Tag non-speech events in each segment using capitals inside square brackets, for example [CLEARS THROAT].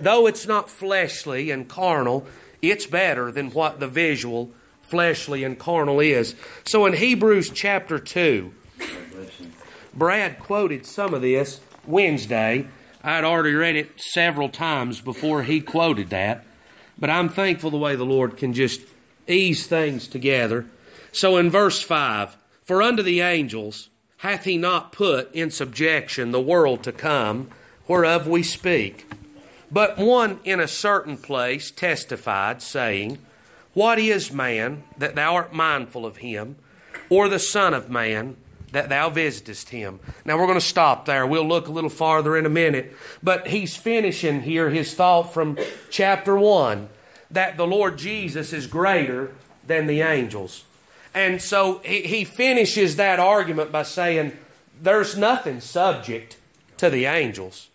though it's not fleshly and carnal, it's better than what the visual, fleshly, and carnal is. So in Hebrews chapter 2, Brad quoted some of this Wednesday. I'd already read it several times before he quoted that, but I'm thankful the way the Lord can just ease things together. So in verse 5, for unto the angels hath he not put in subjection the world to come, whereof we speak. But one in a certain place testified, saying, What is man that thou art mindful of him, or the Son of man that thou visitest him? Now we're going to stop there. We'll look a little farther in a minute. But he's finishing here his thought from chapter 1 that the Lord Jesus is greater than the angels. And so he, he finishes that argument by saying, There's nothing subject to the angels.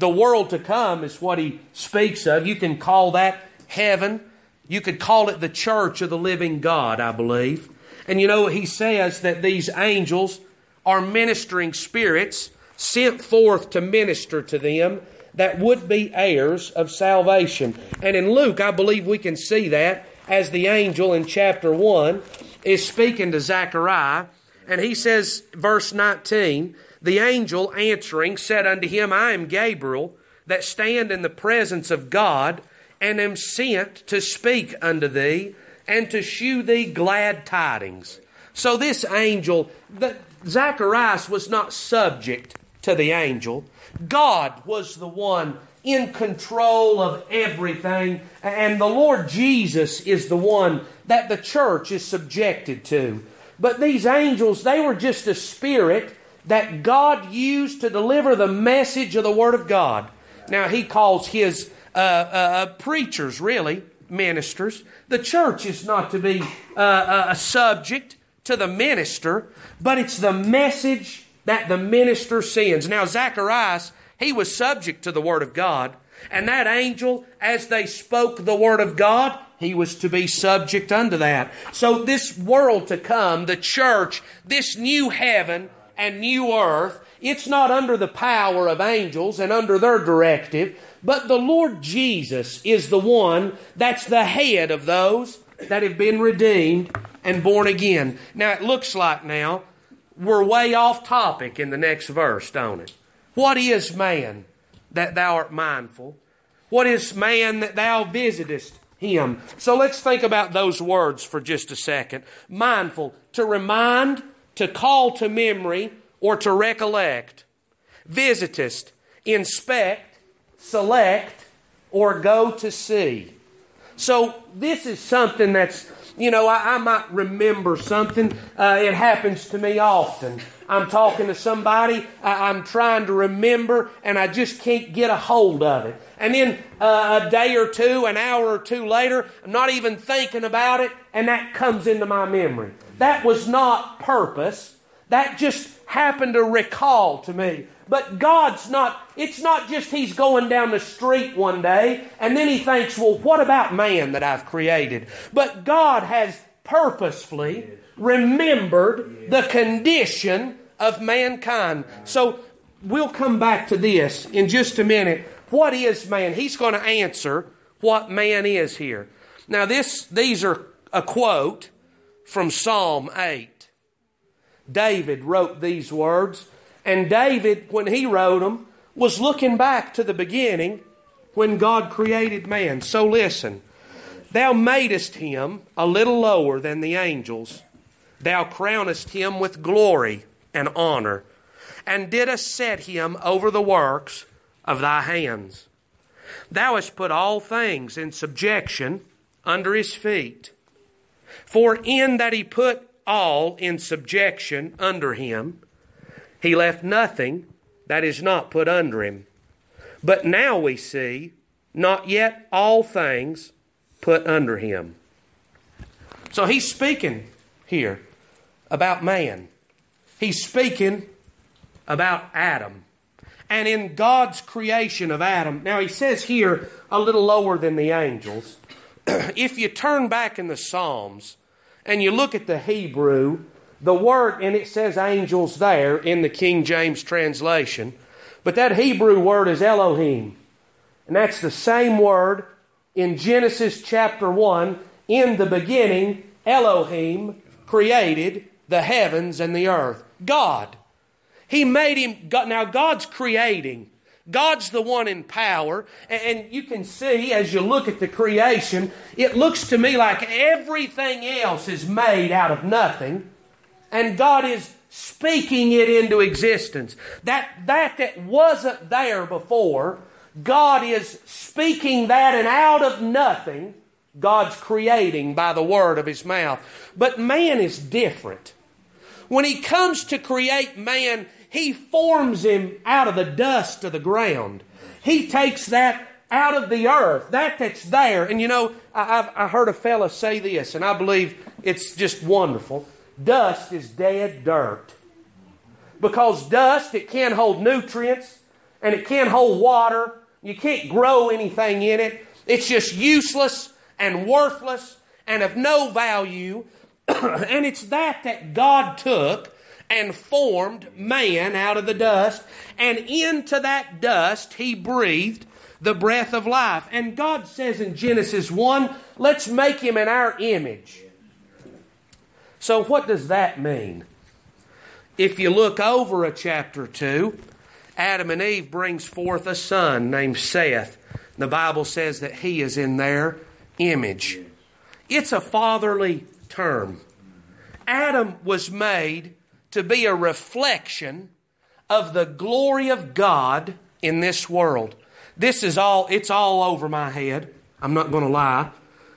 The world to come is what he speaks of. You can call that heaven. You could call it the church of the living God, I believe. And you know, he says that these angels are ministering spirits sent forth to minister to them that would be heirs of salvation. And in Luke, I believe we can see that as the angel in chapter 1 is speaking to Zechariah, and he says, verse 19, the angel answering said unto him, I am Gabriel, that stand in the presence of God, and am sent to speak unto thee, and to shew thee glad tidings. So this angel, that Zacharias was not subject to the angel. God was the one in control of everything, and the Lord Jesus is the one that the church is subjected to. But these angels, they were just a spirit that God used to deliver the message of the Word of God. Now, He calls His uh, uh, uh preachers, really, ministers. The church is not to be uh, uh, a subject to the minister, but it's the message that the minister sends. Now, Zacharias, he was subject to the Word of God. And that angel, as they spoke the Word of God, he was to be subject unto that. So, this world to come, the church, this new heaven and new earth, it's not under the power of angels and under their directive, but the Lord Jesus is the one that's the head of those that have been redeemed and born again. Now, it looks like now we're way off topic in the next verse, don't it? What is man that thou art mindful? What is man that thou visitest him. So let's think about those words for just a second. Mindful, to remind, to call to memory, or to recollect. Visitest, inspect, select, or go to see. So this is something that's, you know, I, I might remember something. Uh, it happens to me often. I'm talking to somebody, I, I'm trying to remember, and I just can't get a hold of it. And then uh, a day or two, an hour or two later, I'm not even thinking about it, and that comes into my memory. That was not purpose. That just happened to recall to me. But God's not, it's not just He's going down the street one day and then He thinks, well, what about man that I've created? But God has purposefully remembered the condition of mankind. So we'll come back to this in just a minute. What is man? He's going to answer what man is here. Now this these are a quote from Psalm 8. David wrote these words, and David when he wrote them was looking back to the beginning when God created man. So listen. Thou madest him a little lower than the angels. Thou crownest him with glory and honor, and didst set him over the works of thy hands. Thou hast put all things in subjection under his feet. For in that he put all in subjection under him, he left nothing that is not put under him. But now we see not yet all things put under him. So he's speaking here about man. He's speaking about Adam. And in God's creation of Adam, now he says here a little lower than the angels. [CLEARS THROAT] if you turn back in the Psalms and you look at the Hebrew, the word, and it says angels there in the King James translation, but that Hebrew word is Elohim. And that's the same word in Genesis chapter 1. In the beginning, Elohim created the heavens and the earth. God. He made him. God, Now, God's creating. God's the one in power. And you can see as you look at the creation, it looks to me like everything else is made out of nothing. And God is speaking it into existence. That, that that wasn't there before, God is speaking that and out of nothing, God's creating by the word of His mouth. But man is different. When He comes to create man, He forms him out of the dust of the ground. He takes that out of the earth, that that's there. And you know, I, have I heard a fella say this, and I believe it's just wonderful. Dust is dead dirt. Because dust, it can't hold nutrients and it can't hold water. You can't grow anything in it. It's just useless and worthless and of no value. [CLEARS THROAT] and it's that that God took and formed man out of the dust, and into that dust he breathed the breath of life. And God says in Genesis 1, let's make him in our image. So, what does that mean? If you look over a chapter 2, Adam and Eve brings forth a son named Seth. The Bible says that he is in their image. It's a fatherly term. Adam was made to be a reflection of the glory of God in this world. This is all, it's all over my head. I'm not going to lie.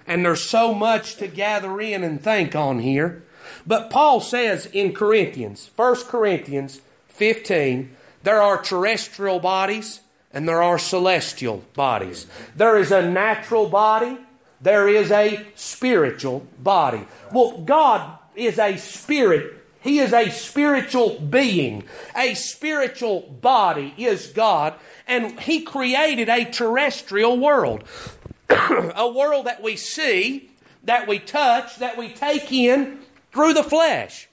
And there's so much to gather in and think on here. But Paul says in Corinthians, 1 Corinthians 15, there are terrestrial bodies and there are celestial bodies. There is a natural body, there is a spiritual body. Well, God is a spirit. He is a spiritual being. A spiritual body is God, and He created a terrestrial world. [CLEARS THROAT] a world that we see, that we touch, that we take in, through the flesh.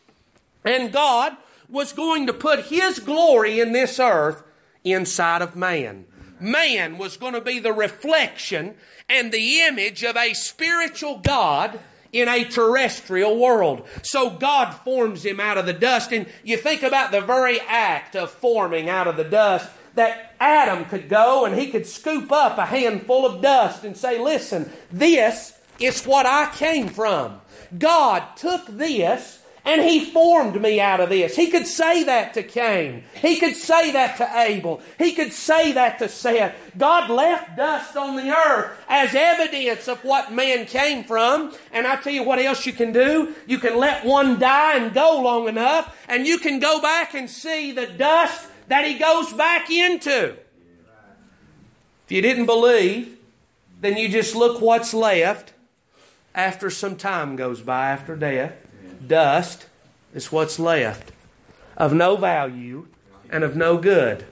And God was going to put His glory in this earth inside of man. Man was going to be the reflection and the image of a spiritual God in a terrestrial world. So God forms him out of the dust. And you think about the very act of forming out of the dust that Adam could go and he could scoop up a handful of dust and say, Listen, this is what I came from. God took this and he formed me out of this. He could say that to Cain. He could say that to Abel. He could say that to Seth. God left dust on the earth as evidence of what man came from. And I tell you what else you can do. You can let one die and go long enough, and you can go back and see the dust that he goes back into. If you didn't believe, then you just look what's left after some time goes by after death, dust is what's left of no value and of no good.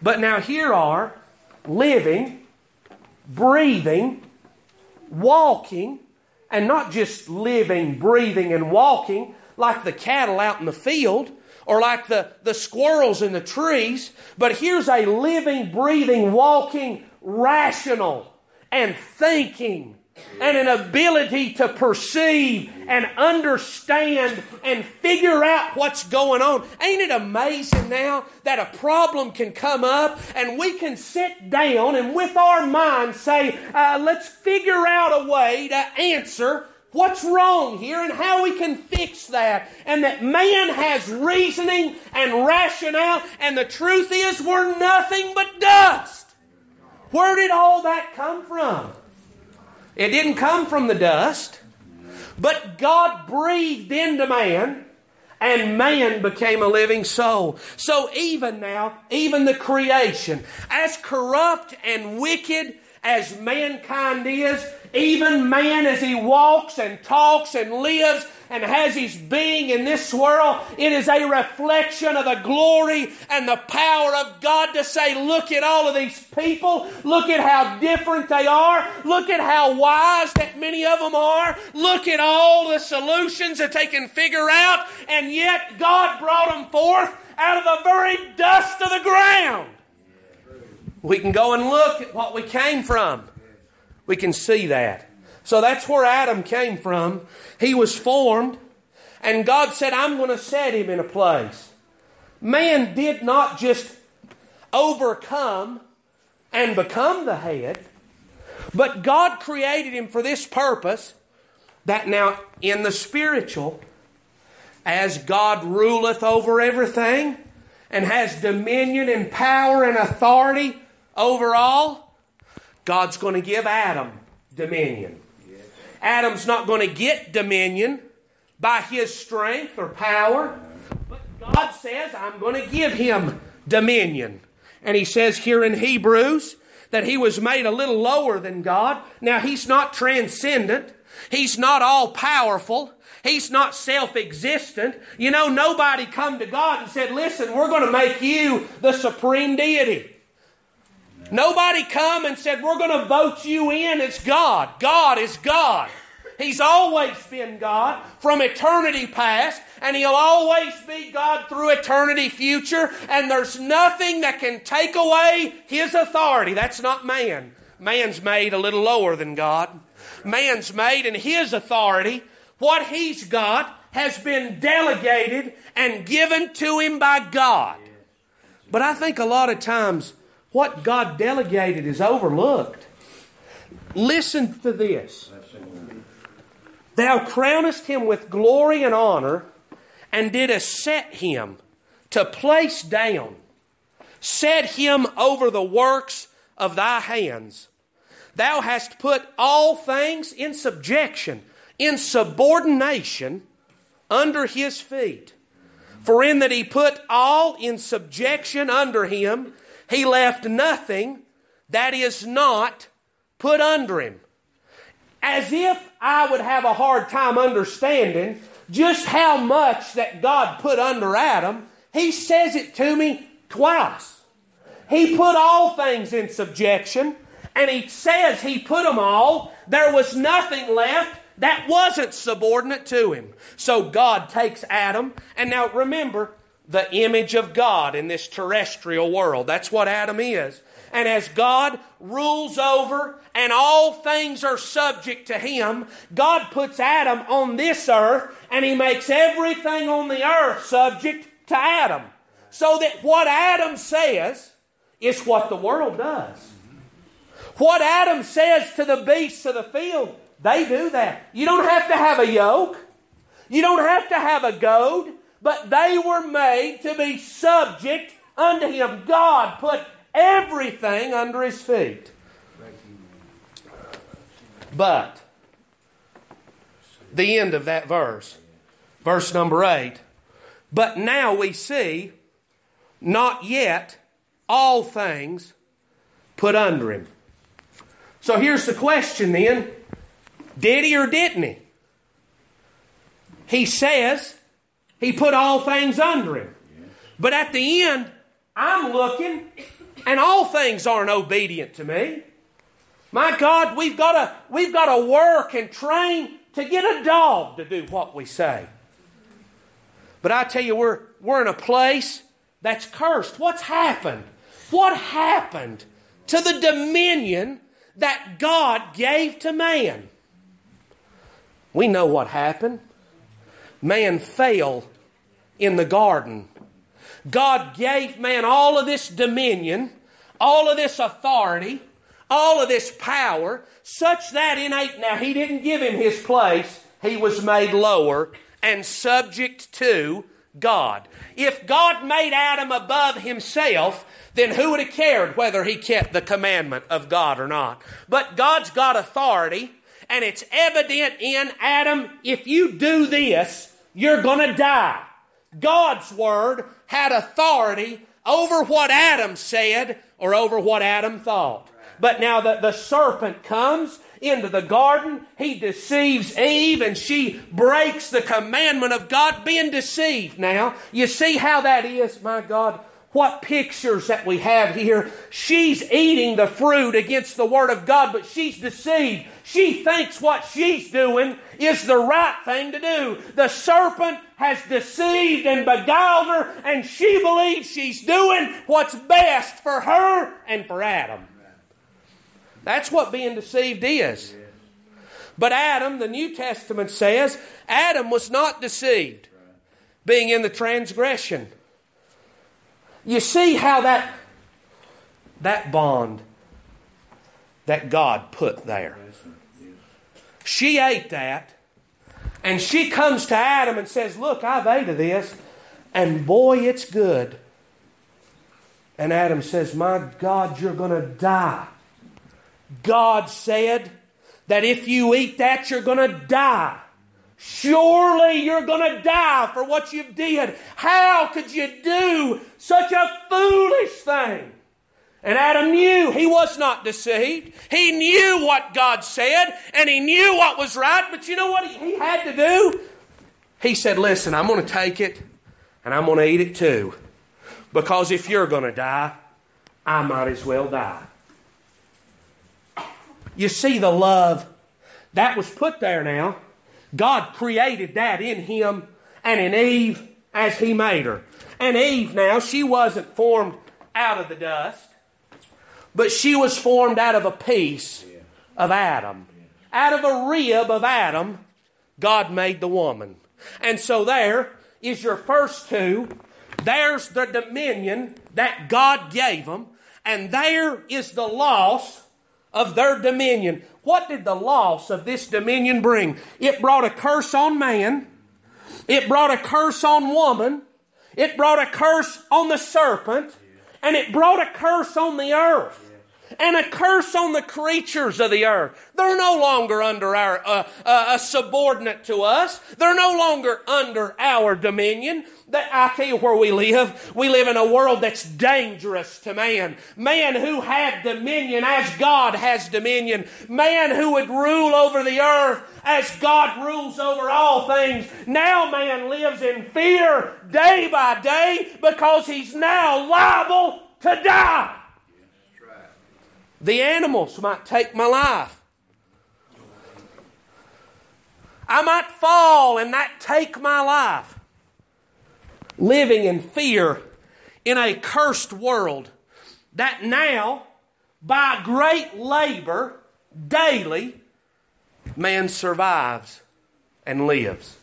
But now here are living, breathing, walking, and not just living, breathing, and walking like the cattle out in the field or like the, the squirrels in the trees, but here's a living, breathing, walking, rational, and thinking and an ability to perceive and understand and figure out what's going on. Ain't it amazing now that a problem can come up and we can sit down and with our mind say, uh, let's figure out a way to answer what's wrong here and how we can fix that. And that man has reasoning and rationale, and the truth is we're nothing but dust. Where did all that come from? It didn't come from the dust, but God breathed into man and man became a living soul. So even now, even the creation, as corrupt and wicked as mankind is, even man as he walks and talks and lives and has his being in this world, it is a reflection of the glory and the power of God to say, look at all of these people. Look at how different they are. Look at how wise that many of them are. Look at all the solutions that they can figure out. And yet God brought them forth out of the very dust of the ground. We can go and look at what we came from. We can see that. So that's where Adam came from. He was formed, and God said, I'm going to set him in a place. Man did not just overcome and become the head, but God created him for this purpose that now in the spiritual, as God ruleth over everything and has dominion and power and authority over all, God's going to give Adam dominion. Adam's not going to get dominion by his strength or power, but God says, I'm going to give him dominion. And he says here in Hebrews that he was made a little lower than God. Now, he's not transcendent, he's not all powerful. He's not self-existent. You know, nobody come to God and said, "Listen, we're going to make you the supreme deity." Nobody come and said, We're going to vote you in as God. God is God. He's always been God from eternity past, and He'll always be God through eternity future, and there's nothing that can take away His authority. That's not man. Man's made a little lower than God. Man's made, and His authority, what He's got, has been delegated and given to Him by God. But I think a lot of times what God delegated is overlooked. Listen to this. Thou crownest him with glory and honor, and didst set him to place down, set him over the works of thy hands. Thou hast put all things in subjection, in subordination under his feet. For in that he put all in subjection under him, he left nothing that is not put under him. As if I would have a hard time understanding just how much that God put under Adam, he says it to me twice. He put all things in subjection, and he says he put them all. There was nothing left that wasn't subordinate to him. So God takes Adam, and now remember, the image of God in this terrestrial world. That's what Adam is. And as God rules over and all things are subject to him, God puts Adam on this earth and he makes everything on the earth subject to Adam. So that what Adam says is what the world does. What Adam says to the beasts of the field, they do that. You don't have to have a yoke. You don't have to have a goad but they were made to be subject unto him. God put everything under his feet. But the end of that verse, verse number 8. But now we see, not yet all things put under him. So here's the question then Did he or didn't he? He says, he put all things under him. But at the end, I'm looking, and all things aren't obedient to me. My God, we've got to we've got to work and train to get a dog to do what we say. But I tell you, we're we're in a place that's cursed. What's happened? What happened to the dominion that God gave to man? We know what happened man fell in the garden. God gave man all of this dominion, all of this authority, all of this power, such that in eight, now he didn't give him his place, he was made lower and subject to God. If God made Adam above himself, then who would have cared whether he kept the commandment of God or not? But God's got authority, and it's evident in Adam if you do this, you're going to die. God's word had authority over what Adam said or over what Adam thought. But now the, the serpent comes into the garden, he deceives Eve, and she breaks the commandment of God, being deceived. Now, you see how that is, my God? What pictures that we have here. She's eating the fruit against the Word of God, but she's deceived. She thinks what she's doing is the right thing to do. The serpent has deceived and beguiled her, and she believes she's doing what's best for her and for Adam. That's what being deceived is. But Adam, the New Testament says, Adam was not deceived, being in the transgression. You see how that, that bond that God put there. She ate that, and she comes to Adam and says, Look, I've ate of this, and boy, it's good. And Adam says, My God, you're going to die. God said that if you eat that, you're going to die. Surely you're going to die for what you've did. How could you do such a foolish thing? And Adam knew he was not deceived. He knew what God said and he knew what was right. But you know what he had to do? He said, Listen, I'm going to take it and I'm going to eat it too. Because if you're going to die, I might as well die. You see the love that was put there now. God created that in him and in Eve as he made her. And Eve now, she wasn't formed out of the dust, but she was formed out of a piece of Adam. Out of a rib of Adam, God made the woman. And so there is your first two. There's the dominion that God gave them. And there is the loss of their dominion. What did the loss of this dominion bring? It brought a curse on man. It brought a curse on woman. It brought a curse on the serpent. And it brought a curse on the earth and a curse on the creatures of the earth. They're no longer under our uh, uh, a subordinate to us. They're no longer under our dominion. That I tell you where we live. We live in a world that's dangerous to man. Man who had dominion as God has dominion. Man who would rule over the earth as God rules over all things. Now man lives in fear day by day because he's now liable to die. The animals might take my life. I might fall and that take my life. Living in fear in a cursed world that now, by great labor, daily, man survives and lives.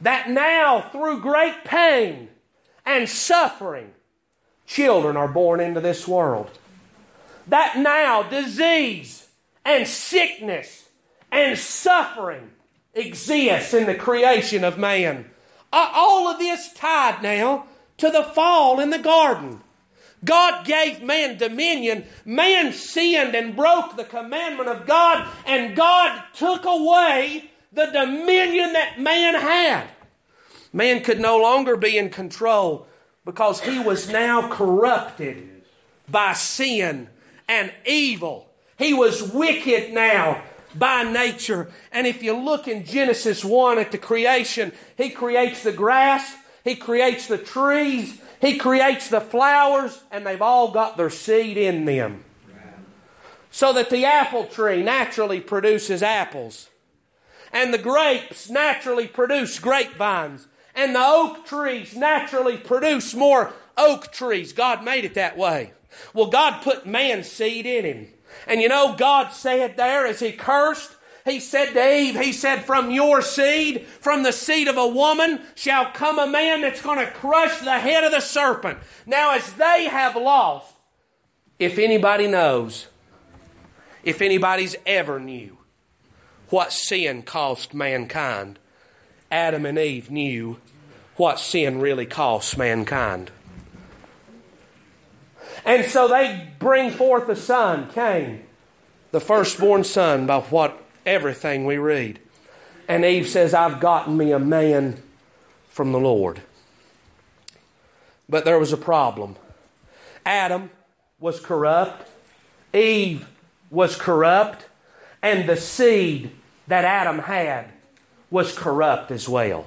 That now, through great pain and suffering, children are born into this world that now disease and sickness and suffering exists in the creation of man. Uh, all of this tied now to the fall in the garden. God gave man dominion. Man sinned and broke the commandment of God, and God took away the dominion that man had. Man could no longer be in control because he was now corrupted by sin and evil. He was wicked now by nature. And if you look in Genesis 1 at the creation, He creates the grass, He creates the trees, He creates the flowers, and they've all got their seed in them. So that the apple tree naturally produces apples, and the grapes naturally produce grapevines, and the oak trees naturally produce more oak trees. God made it that way. Well, God put man's seed in him. And you know, God said there as he cursed, he said to Eve, He said, From your seed, from the seed of a woman, shall come a man that's going to crush the head of the serpent. Now, as they have lost, if anybody knows, if anybody's ever knew what sin cost mankind, Adam and Eve knew what sin really cost mankind. And so they bring forth a son, Cain, the firstborn son, by what everything we read. And Eve says, I've gotten me a man from the Lord. But there was a problem. Adam was corrupt, Eve was corrupt, and the seed that Adam had was corrupt as well.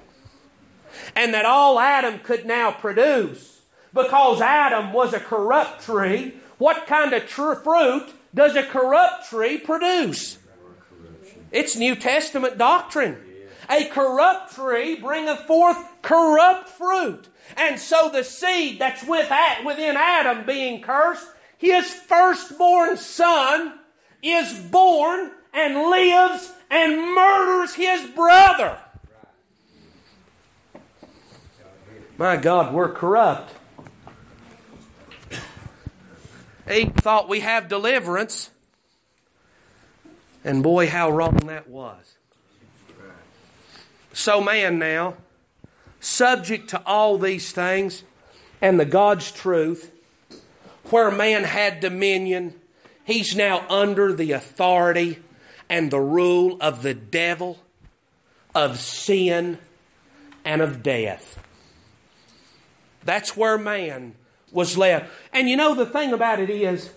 And that all Adam could now produce because Adam was a corrupt tree, what kind of tr- fruit does a corrupt tree produce? It's New Testament doctrine. A corrupt tree bringeth forth corrupt fruit. And so the seed that's within Adam being cursed, his firstborn son is born and lives and murders his brother. My God, we're corrupt. Eve thought we have deliverance. And boy, how wrong that was. So, man, now, subject to all these things and the God's truth, where man had dominion, he's now under the authority and the rule of the devil, of sin, and of death. That's where man was left. And you know the thing about it is,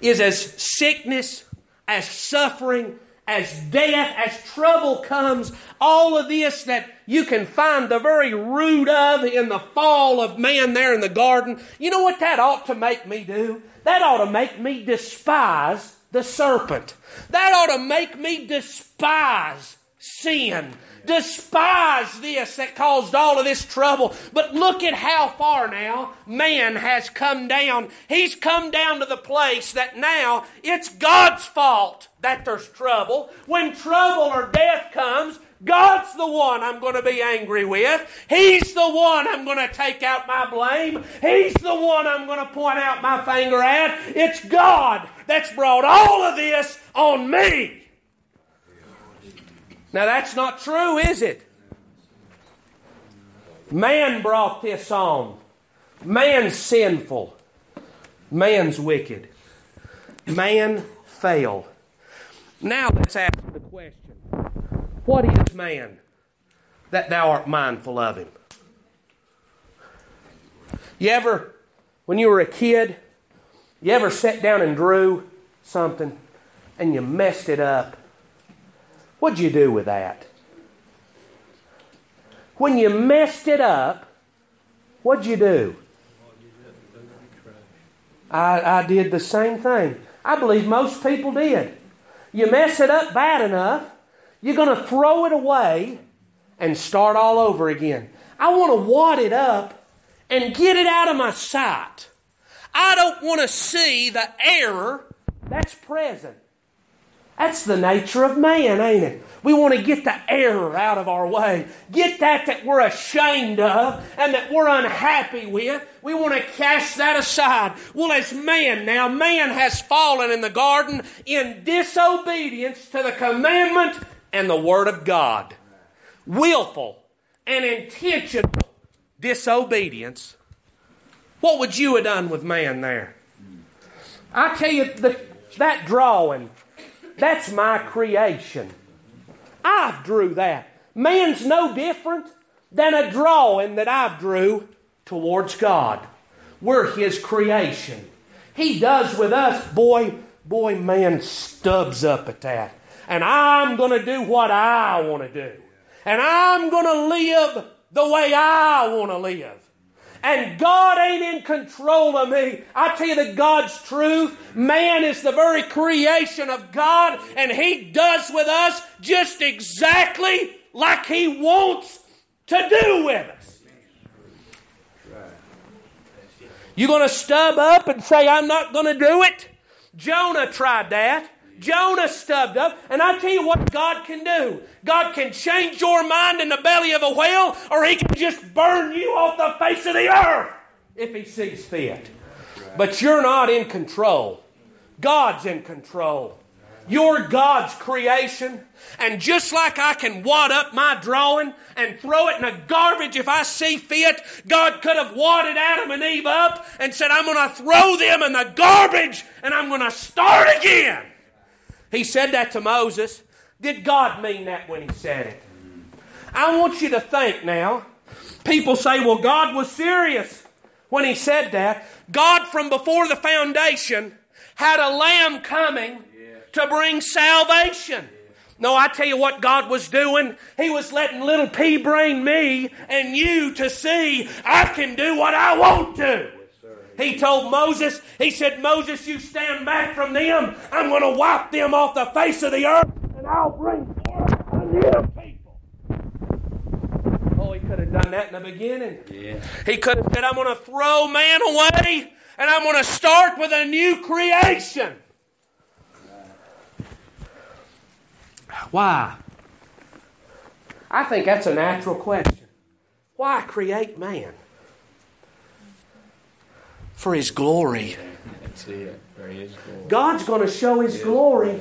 is as sickness, as suffering, as death, as trouble comes, all of this that you can find the very root of in the fall of man there in the garden, you know what that ought to make me do? That ought to make me despise the serpent. That ought to make me despise sin despise this that caused all of this trouble. But look at how far now man has come down. He's come down to the place that now it's God's fault that there's trouble. When trouble or death comes, God's the one I'm going to be angry with. He's the one I'm going to take out my blame. He's the one I'm going to point out my finger at. It's God that's brought all of this on me. Now that's not true, is it? Man brought this on. Man's sinful. Man's wicked. Man failed. Now let's ask the question What is man that thou art mindful of him? You ever, when you were a kid, you ever sat down and drew something and you messed it up What'd you do with that? When you messed it up, what'd you do? I, I did the same thing. I believe most people did. You mess it up bad enough, you're going to throw it away and start all over again. I want to wad it up and get it out of my sight. I don't want to see the error that's present. That's the nature of man, ain't it? We want to get the error out of our way. Get that that we're ashamed of and that we're unhappy with. We want to cast that aside. Well, as man now, man has fallen in the garden in disobedience to the commandment and the Word of God. Willful and intentional disobedience. What would you have done with man there? I tell you, the, that drawing that's my creation. I drew that. Man's no different than a drawing that I drew towards God. We're His creation. He does with us, boy, boy, man stubs up at that. And I'm going to do what I want to do. And I'm going to live the way I want to live and God ain't in control of me. I tell you the God's truth. Man is the very creation of God, and He does with us just exactly like He wants to do with us. You going to stub up and say, I'm not going to do it? Jonah tried that. Jonah stubbed up. And I tell you what God can do. God can change your mind in the belly of a whale, or He can just burn you off the face of the earth if He sees fit. But you're not in control. God's in control. You're God's creation. And just like I can wad up my drawing and throw it in the garbage if I see fit, God could have wadded Adam and Eve up and said, I'm going to throw them in the garbage and I'm going to start again. He said that to Moses. Did God mean that when he said it? I want you to think now. People say, well, God was serious when he said that. God, from before the foundation, had a lamb coming to bring salvation. No, I tell you what God was doing. He was letting little pea brain me and you to see I can do what I want to. He told Moses, He said, Moses, you stand back from them. I'm going to wipe them off the face of the earth and I'll bring forth a new people. Oh, he could have done that in the beginning. Yeah. He could have said, I'm going to throw man away and I'm going to start with a new creation. Why? I think that's a natural question. Why create man? For his glory. God's going to show his glory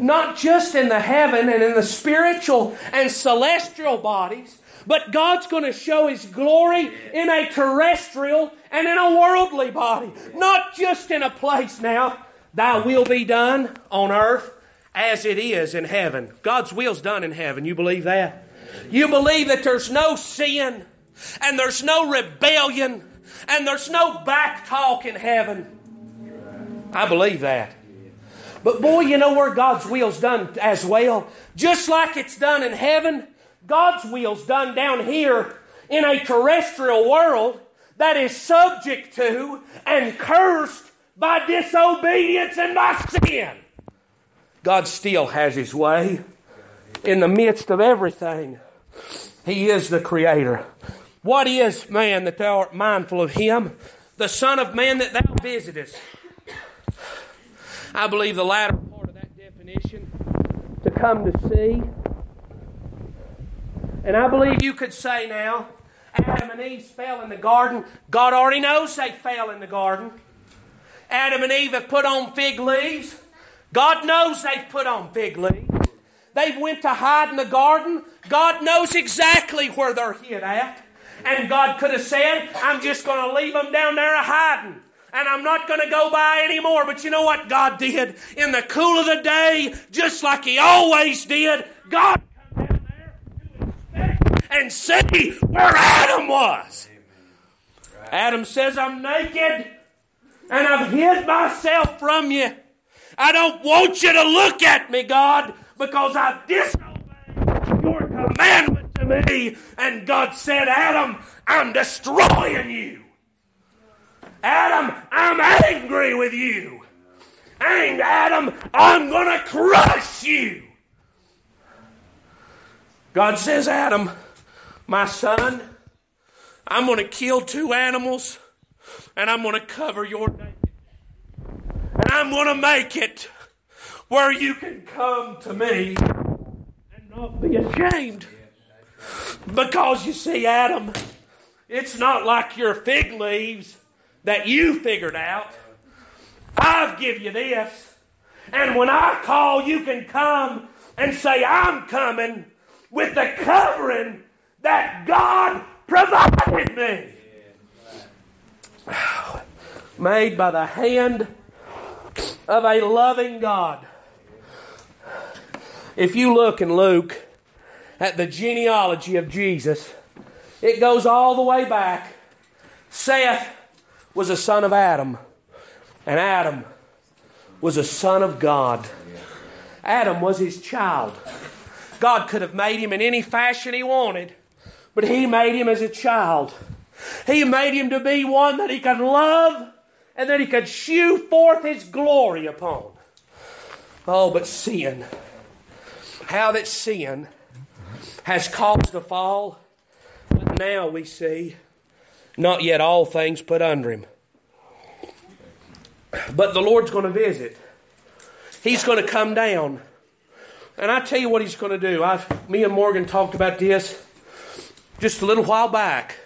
not just in the heaven and in the spiritual and celestial bodies, but God's going to show His glory in a terrestrial and in a worldly body. Not just in a place now, Thy will be done on earth as it is in heaven. God's will's done in heaven. You believe that? You believe that there's no sin and there's no rebellion and there's no back talk in heaven. I believe that. But boy, you know where God's will's done as well? Just like it's done in heaven, God's will's done down here in a terrestrial world that is subject to and cursed by disobedience and by sin. God still has His way in the midst of everything. He is the Creator. What is man that thou art mindful of him? The Son of Man that thou visitest. I believe the latter part of that definition to come to see. And I believe you could say now, Adam and Eve fell in the garden. God already knows they fell in the garden. Adam and Eve have put on fig leaves. God knows they've put on fig leaves. They've went to hide in the garden. God knows exactly where they're hid at. And God could have said, I'm just going to leave them down there a hiding. And I'm not going to go by anymore. But you know what God did? In the cool of the day, just like He always did, God come down there to and see where Adam was. Adam says, I'm naked and I've hid myself from you. I don't want you to look at me, God, because I've disobeyed your commandment to me. And God said, Adam, I'm destroying you. Adam, I'm angry with you. And Adam, I'm going to crush you. God says, Adam, my son, I'm going to kill two animals and I'm going to cover your naked. And I'm going to make it where you can come to me and not be ashamed. Because you see, Adam, it's not like your fig leaves that you figured out. I've give you this. And when I call, you can come and say, I'm coming with the covering that God provided me. [SIGHS] Made by the hand of a loving God. If you look in Luke at the genealogy of Jesus, it goes all the way back. Seth was a son of Adam, and Adam was a son of God. Adam was his child. God could have made him in any fashion he wanted, but he made him as a child. He made him to be one that he could love and that he could shew forth his glory upon. Oh, but sin, how that sin has caused the fall, but now we see not yet all things put under him. But the Lord's going to visit. He's going to come down. And I tell you what he's going to do. I've, me and Morgan talked about this just a little while back.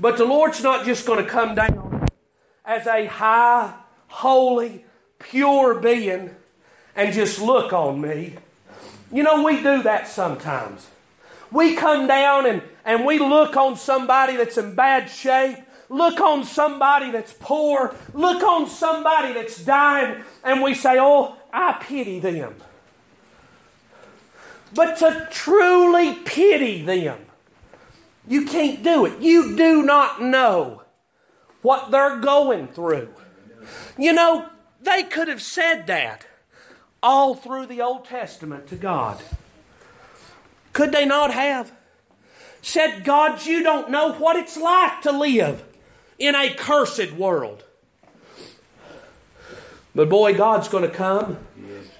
But the Lord's not just going to come down as a high, holy, pure being and just look on me. You know, we do that sometimes. We come down and, and we look on somebody that's in bad shape, look on somebody that's poor, look on somebody that's dying, and we say, Oh, I pity them. But to truly pity them, you can't do it. You do not know what they're going through. You know, they could have said that all through the Old Testament to God? Could they not have? Said, God, you don't know what it's like to live in a cursed world. But boy, God's going to come,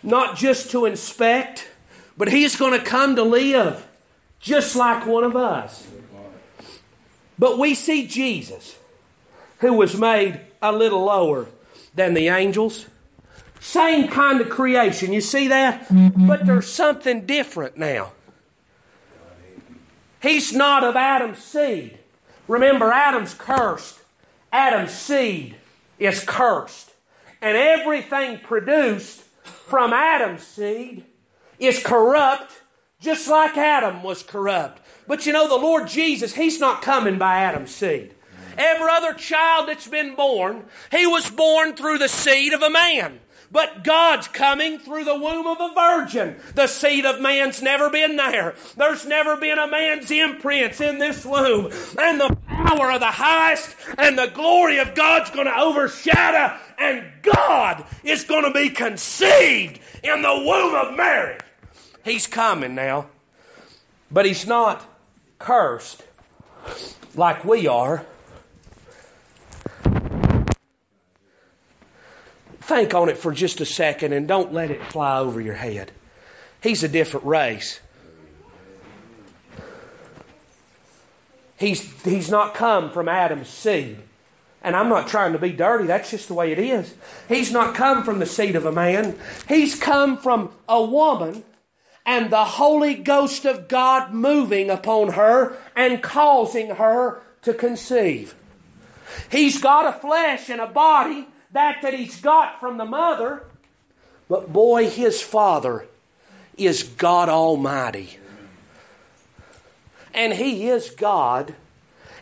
not just to inspect, but He's going to come to live just like one of us. But we see Jesus, who was made a little lower than the angels. Same kind of creation. You see that? Mm-hmm. But there's something different now. He's not of Adam's seed. Remember, Adam's cursed. Adam's seed is cursed. And everything produced from Adam's seed is corrupt, just like Adam was corrupt. But you know, the Lord Jesus, He's not coming by Adam's seed. Every other child that's been born, he was born through the seed of a man. But God's coming through the womb of a virgin. The seed of man's never been there. There's never been a man's imprints in this womb. And the power of the highest and the glory of God's going to overshadow, and God is going to be conceived in the womb of Mary. He's coming now, but he's not cursed like we are. Think on it for just a second and don't let it fly over your head. He's a different race. He's, he's not come from Adam's seed. And I'm not trying to be dirty, that's just the way it is. He's not come from the seed of a man, he's come from a woman and the Holy Ghost of God moving upon her and causing her to conceive. He's got a flesh and a body that that he's got from the mother. But boy, his father is God Almighty. And he is God,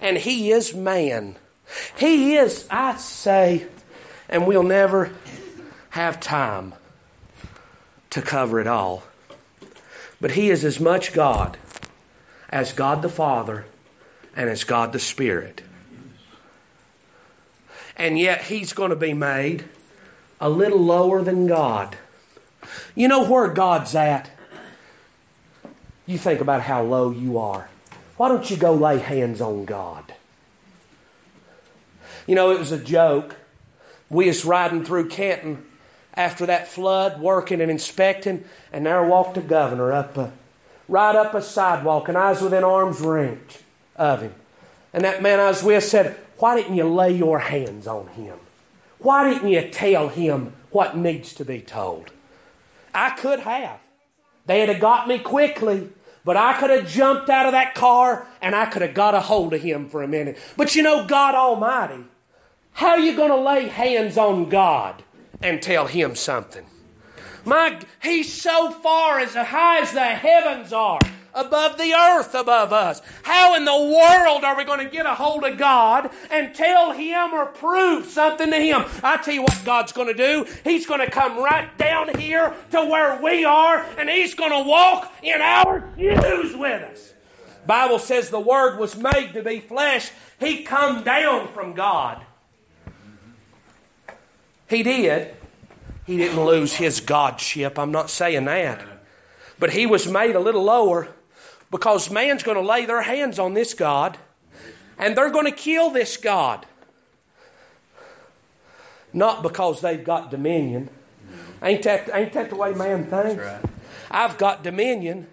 and he is man. He is, I say, and we'll never have time to cover it all. But he is as much God as God the Father and as God the Spirit and yet he's going to be made a little lower than God. You know where God's at? You think about how low you are. Why don't you go lay hands on God? You know, it was a joke. We was riding through Canton after that flood, working and inspecting, and there walked a governor up a, right up a sidewalk, and I was within arm's reach of him. And that man I was with said, why didn't you lay your hands on him? Why didn't you tell him what needs to be told? I could have. They'd have got me quickly, but I could have jumped out of that car and I could have got a hold of him for a minute. But you know, God Almighty, how are you going to lay hands on God and tell him something? My, he's so far as high as the heavens are above the earth above us. How in the world are we going to get a hold of God and tell Him or prove something to Him? I tell you what God's going to do. He's going to come right down here to where we are and He's going to walk in our shoes with us. Bible says the Word was made to be flesh. He come down from God. He did. He didn't lose his godship. I'm not saying that. But he was made a little lower because man's going to lay their hands on this God and they're going to kill this God. Not because they've got dominion. Ain't that, ain't that the way man thinks? Right. I've got dominion.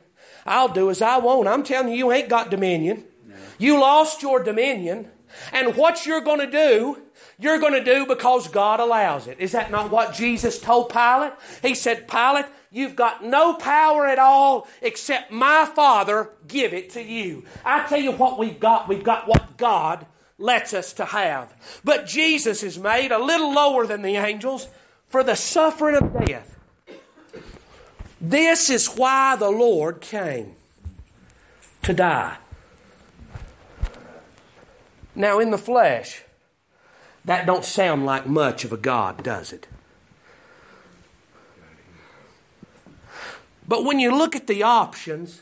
I'll do as I want. I'm telling you, you ain't got dominion. No. You lost your dominion. And what you're going to do, you're going to do because God allows it. Is that not what Jesus told Pilate? He said, Pilate, You've got no power at all except my Father give it to you. I tell you what we've got. We've got what God lets us to have. But Jesus is made a little lower than the angels for the suffering of death. This is why the Lord came to die. Now in the flesh, that don't sound like much of a God, does it? But when you look at the options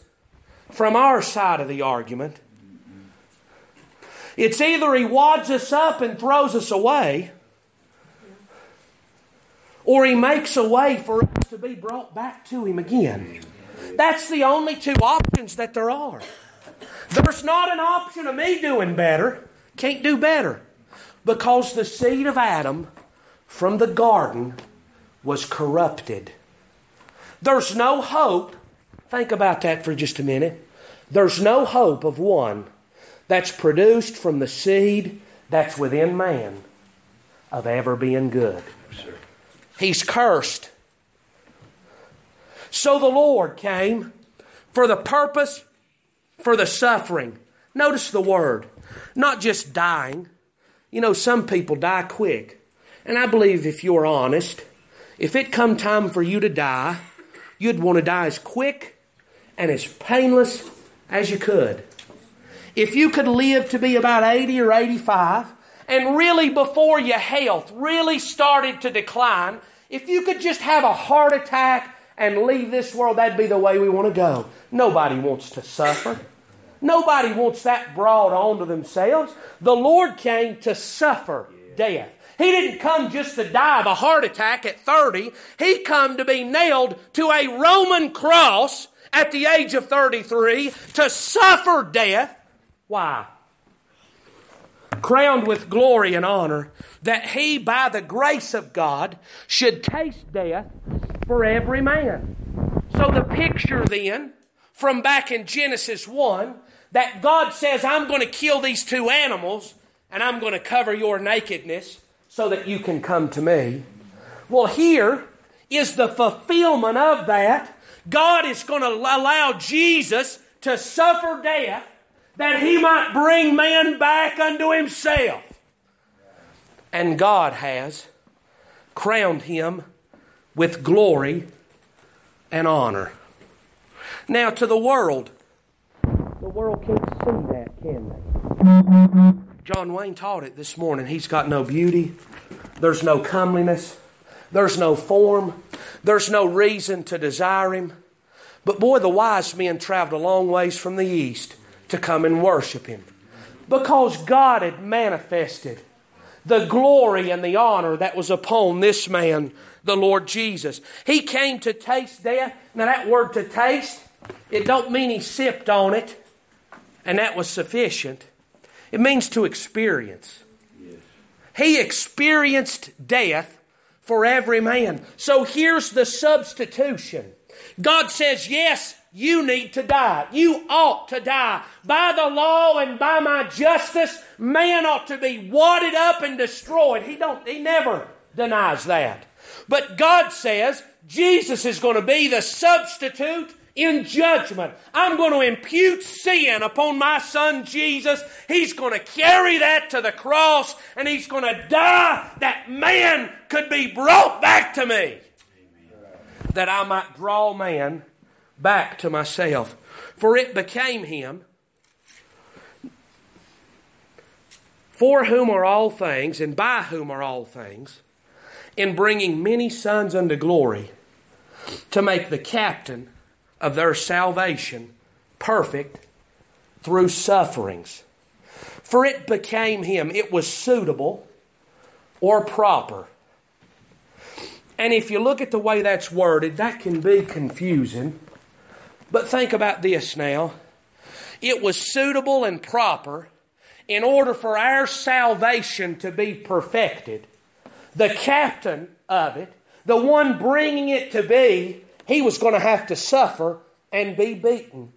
from our side of the argument, it's either he wads us up and throws us away, or He makes a way for us to be brought back to Him again. That's the only two options that there are. There's not an option of me doing better. Can't do better. Because the seed of Adam from the garden was corrupted. There's no hope. Think about that for just a minute. There's no hope of one that's produced from the seed that's within man of ever being good. He's cursed. So the Lord came for the purpose, for the suffering. Notice the word. Not just dying. You know, some people die quick. And I believe if you're honest, if it come time for you to die, you'd want to die as quick and as painless as you could. If you could live to be about 80 or 85, and really before your health really started to decline, if you could just have a heart attack and leave this world, that'd be the way we want to go. Nobody wants to suffer. Nobody wants that brought onto themselves. The Lord came to suffer death. He didn't come just to die of a heart attack at 30. He come to be nailed to a Roman cross at the age of 33 to suffer death. Why? Crowned with glory and honor, that he, by the grace of God, should taste death for every man. So the picture then, from back in Genesis 1, that God says, I'm going to kill these two animals and I'm going to cover your nakedness so that you can come to me. Well, here is the fulfillment of that. God is going to allow Jesus to suffer death that he might bring man back unto himself. And God has crowned him with glory and honor. Now, to the world, the world can't see that, can they? John Wayne taught it this morning. He's got no beauty, there's no comeliness, there's no form, there's no reason to desire him. But boy, the wise men traveled a long ways from the east to come and worship him because God had manifested the glory and the honor that was upon this man, the Lord Jesus. He came to taste death. Now that word to taste, it don't mean he sipped on it and that was sufficient. It means to experience. Yes. He experienced death for every man. So here's the substitution. God says, Yes, you need to die. You ought to die. By the law and by my justice, man ought to be wadded up and destroyed. He don't he never denies that. But God says Jesus is going to be the substitute in judgment. I'm going to impute sin upon my son Jesus. He's going to carry that to the cross and he's going to die that man could be brought back to me. That I might draw man back to myself. For it became him for whom are all things and by whom are all things, in bringing many sons unto glory, to make the captain of their salvation perfect through sufferings. For it became him, it was suitable or proper. And if you look at the way that's worded, that can be confusing. But think about this now. It was suitable and proper in order for our salvation to be perfected. The captain of it, the one bringing it to be, he was going to have to suffer and be beaten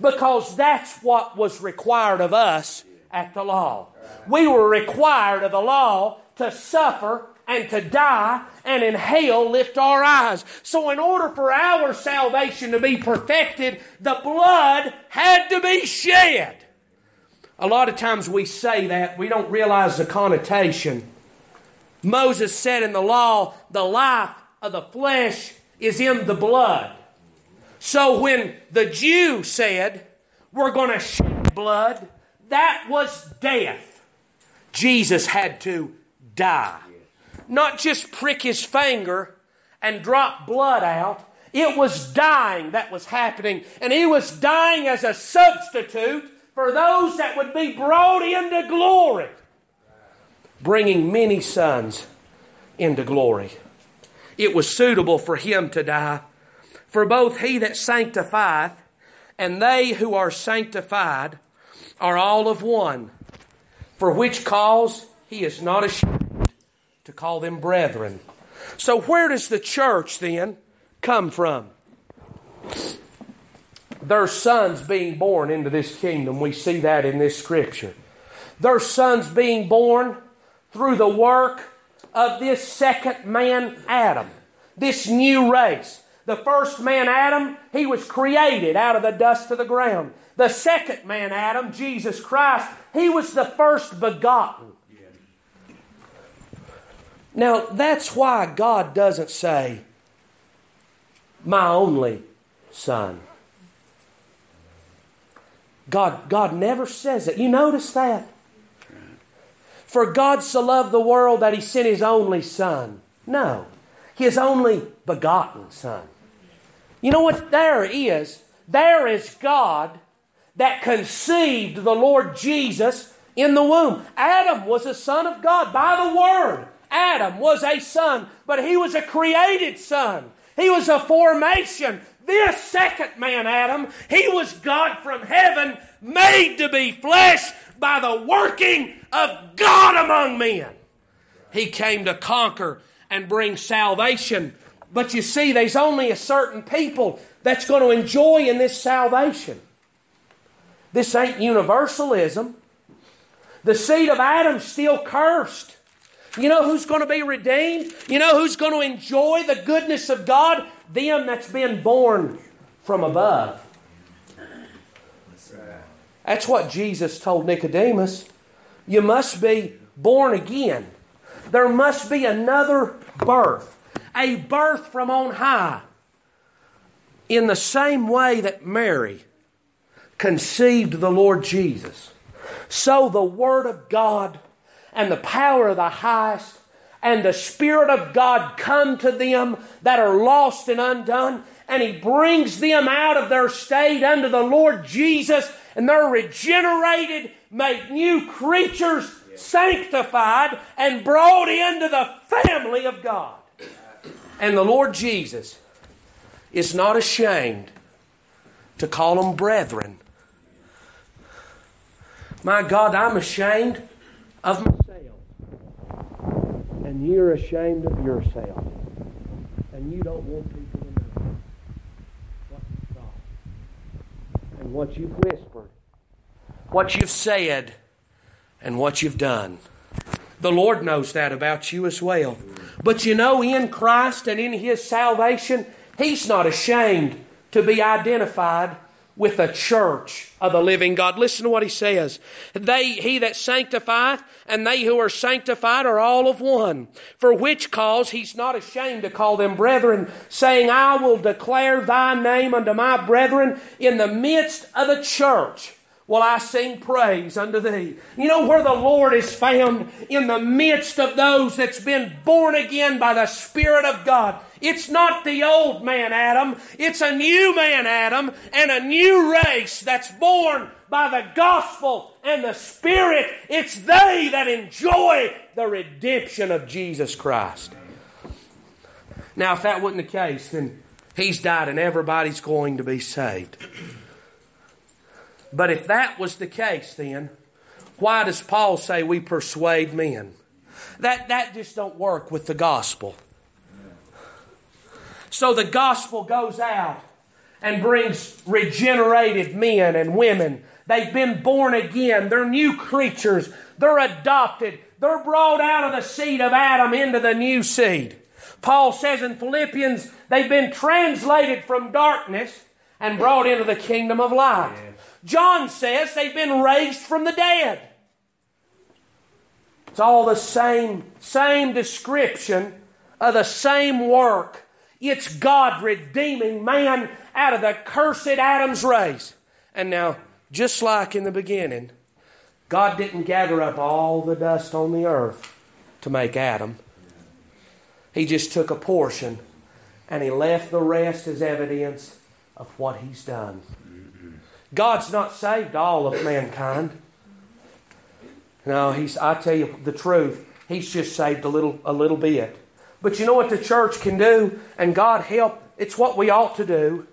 because that's what was required of us at the law. We were required of the law to suffer and to die and in hell lift our eyes. So, in order for our salvation to be perfected, the blood had to be shed. A lot of times we say that, we don't realize the connotation. Moses said in the law, the life of the flesh is in the blood. So when the Jew said, We're going to shed blood, that was death. Jesus had to die. Not just prick his finger and drop blood out. It was dying that was happening. And he was dying as a substitute for those that would be brought into glory, bringing many sons into glory. It was suitable for him to die. For both he that sanctifieth and they who are sanctified are all of one. For which cause he is not ashamed to call them brethren. So, where does the church then come from? Their sons being born into this kingdom. We see that in this scripture. Their sons being born through the work of this second man, Adam, this new race. The first man, Adam, he was created out of the dust of the ground. The second man, Adam, Jesus Christ, he was the first begotten. Now, that's why God doesn't say, my only son. God, God never says it. You notice that? For God so loved the world that he sent his only son. No, his only begotten son. You know what there is? There is God that conceived the Lord Jesus in the womb. Adam was a son of God by the Word. Adam was a son, but he was a created son. He was a formation. This second man, Adam, he was God from heaven, made to be flesh by the working of God among men. He came to conquer and bring salvation. But you see, there's only a certain people that's going to enjoy in this salvation. This ain't universalism. The seed of Adam's still cursed. You know who's going to be redeemed? You know who's going to enjoy the goodness of God? Them that's been born from above. That's what Jesus told Nicodemus. You must be born again. There must be another birth, a birth from on high. In the same way that Mary conceived the Lord Jesus, so the Word of God and the power of the highest and the Spirit of God come to them that are lost and undone, and He brings them out of their state unto the Lord Jesus, and they're regenerated, made new creatures, sanctified, and brought into the family of God. And the Lord Jesus is not ashamed to call them brethren. My God, I'm ashamed of myself. And you're ashamed of yourself. And you don't want to know what you thought and what you've whispered, what you've said, and what you've done. The Lord knows that about you as well. But you know, in Christ and in His salvation, He's not ashamed to be identified with the church of the living God. Listen to what he says. They, he that sanctifieth and they who are sanctified are all of one. For which cause he's not ashamed to call them brethren, saying, I will declare thy name unto my brethren in the midst of the church will I sing praise unto thee. You know where the Lord is found? In the midst of those that's been born again by the Spirit of God. It's not the old man Adam, it's a new man Adam and a new race that's born by the gospel and the Spirit. It's they that enjoy the redemption of Jesus Christ. Now, if that wasn't the case, then He's died and everybody's going to be saved. But if that was the case, then why does Paul say we persuade men? That, that just don't work with the gospel. So the gospel goes out and brings regenerated men and women. They've been born again. They're new creatures. They're adopted. They're brought out of the seed of Adam into the new seed. Paul says in Philippians, they've been translated from darkness and brought into the kingdom of light. John says they've been raised from the dead. It's all the same, same description of the same work. It's God redeeming man out of the cursed Adam's race. And now, just like in the beginning, God didn't gather up all the dust on the earth to make Adam. He just took a portion and he left the rest as evidence of what he's done. God's not saved all of mankind. No, he's I tell you the truth, he's just saved a little a little bit. But you know what the church can do? And God help, it's what we ought to do.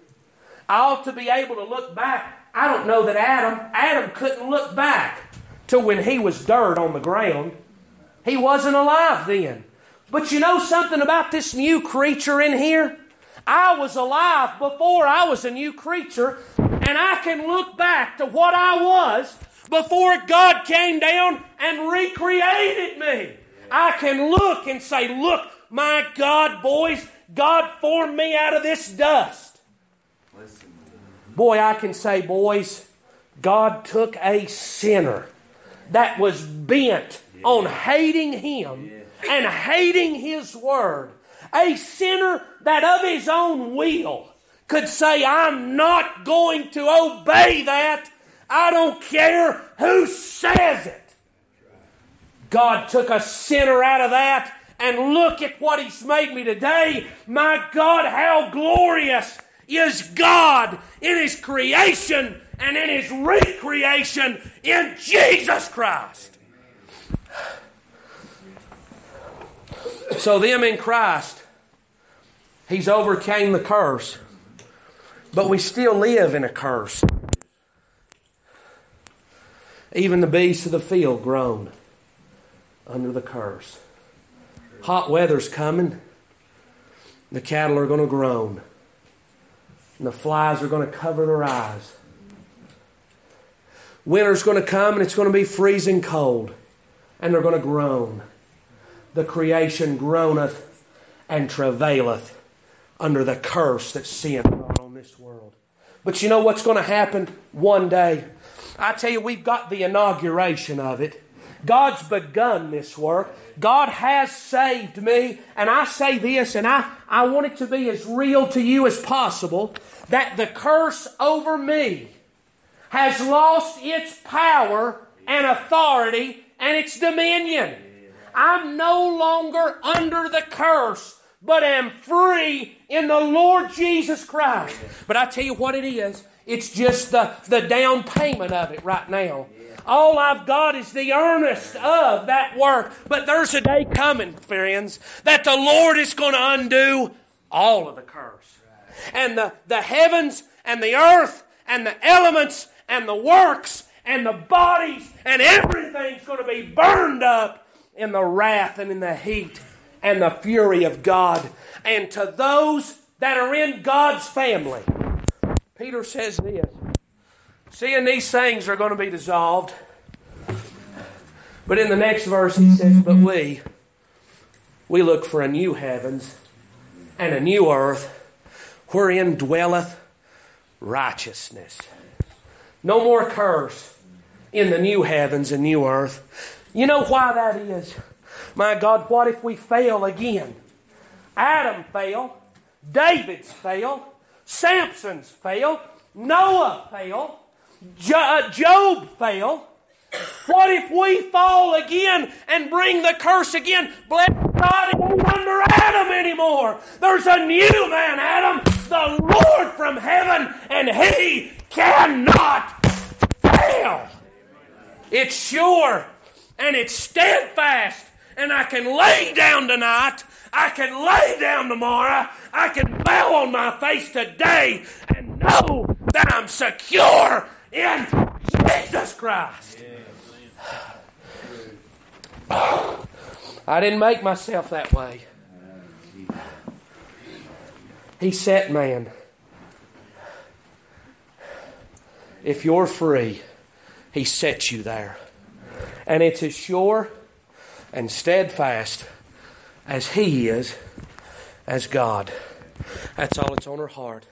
I ought to be able to look back. I don't know that Adam, Adam couldn't look back to when he was dirt on the ground. He wasn't alive then. But you know something about this new creature in here? I was alive before I was a new creature, and I can look back to what I was before God came down and recreated me. I can look and say, Look, my God, boys, God formed me out of this dust. Boy, I can say, boys, God took a sinner that was bent on hating Him and hating His Word, a sinner that of his own will could say, I'm not going to obey that. I don't care who says it. God took a sinner out of that, and look at what He's made me today. My God, how glorious is God in His creation and in His recreation in Jesus Christ. So, them in Christ, He's overcame the curse, but we still live in a curse. Even the beasts of the field groan under the curse. Hot weather's coming. The cattle are going to groan. And the flies are going to cover their eyes. Winter's going to come and it's going to be freezing cold. And they're going to groan. The creation groaneth and travaileth under the curse that sin this world. But you know what's going to happen one day? I tell you, we've got the inauguration of it. God's begun this work. God has saved me. And I say this, and I, I want it to be as real to you as possible that the curse over me has lost its power and authority and its dominion. I'm no longer under the curse, but am free in the Lord Jesus Christ. But I tell you what it is. It's just the, the down payment of it right now. All I've got is the earnest of that work. But there's a day coming, friends, that the Lord is going to undo all of the curse. And the, the heavens and the earth and the elements and the works and the bodies and everything's going to be burned up in the wrath and in the heat and the fury of God. And to those that are in God's family, Peter says this Seeing these things are going to be dissolved. But in the next verse he says, But we, we look for a new heavens and a new earth wherein dwelleth righteousness. No more curse in the new heavens and new earth. You know why that is? My God, what if we fail again? Adam failed, David's failed, Samson's failed, Noah failed, uh, Job failed. What if we fall again and bring the curse again? Bless God, it ain't under Adam anymore. There's a new man, Adam, the Lord from heaven, and he cannot fail. It's sure and it's steadfast, and I can lay down tonight. I can lay down tomorrow. I can bow on my face today and know that I'm secure in Jesus Christ. I didn't make myself that way. He set man. If you're free, He sets you there. And it's as sure and steadfast as He is as God. That's all that's on her heart.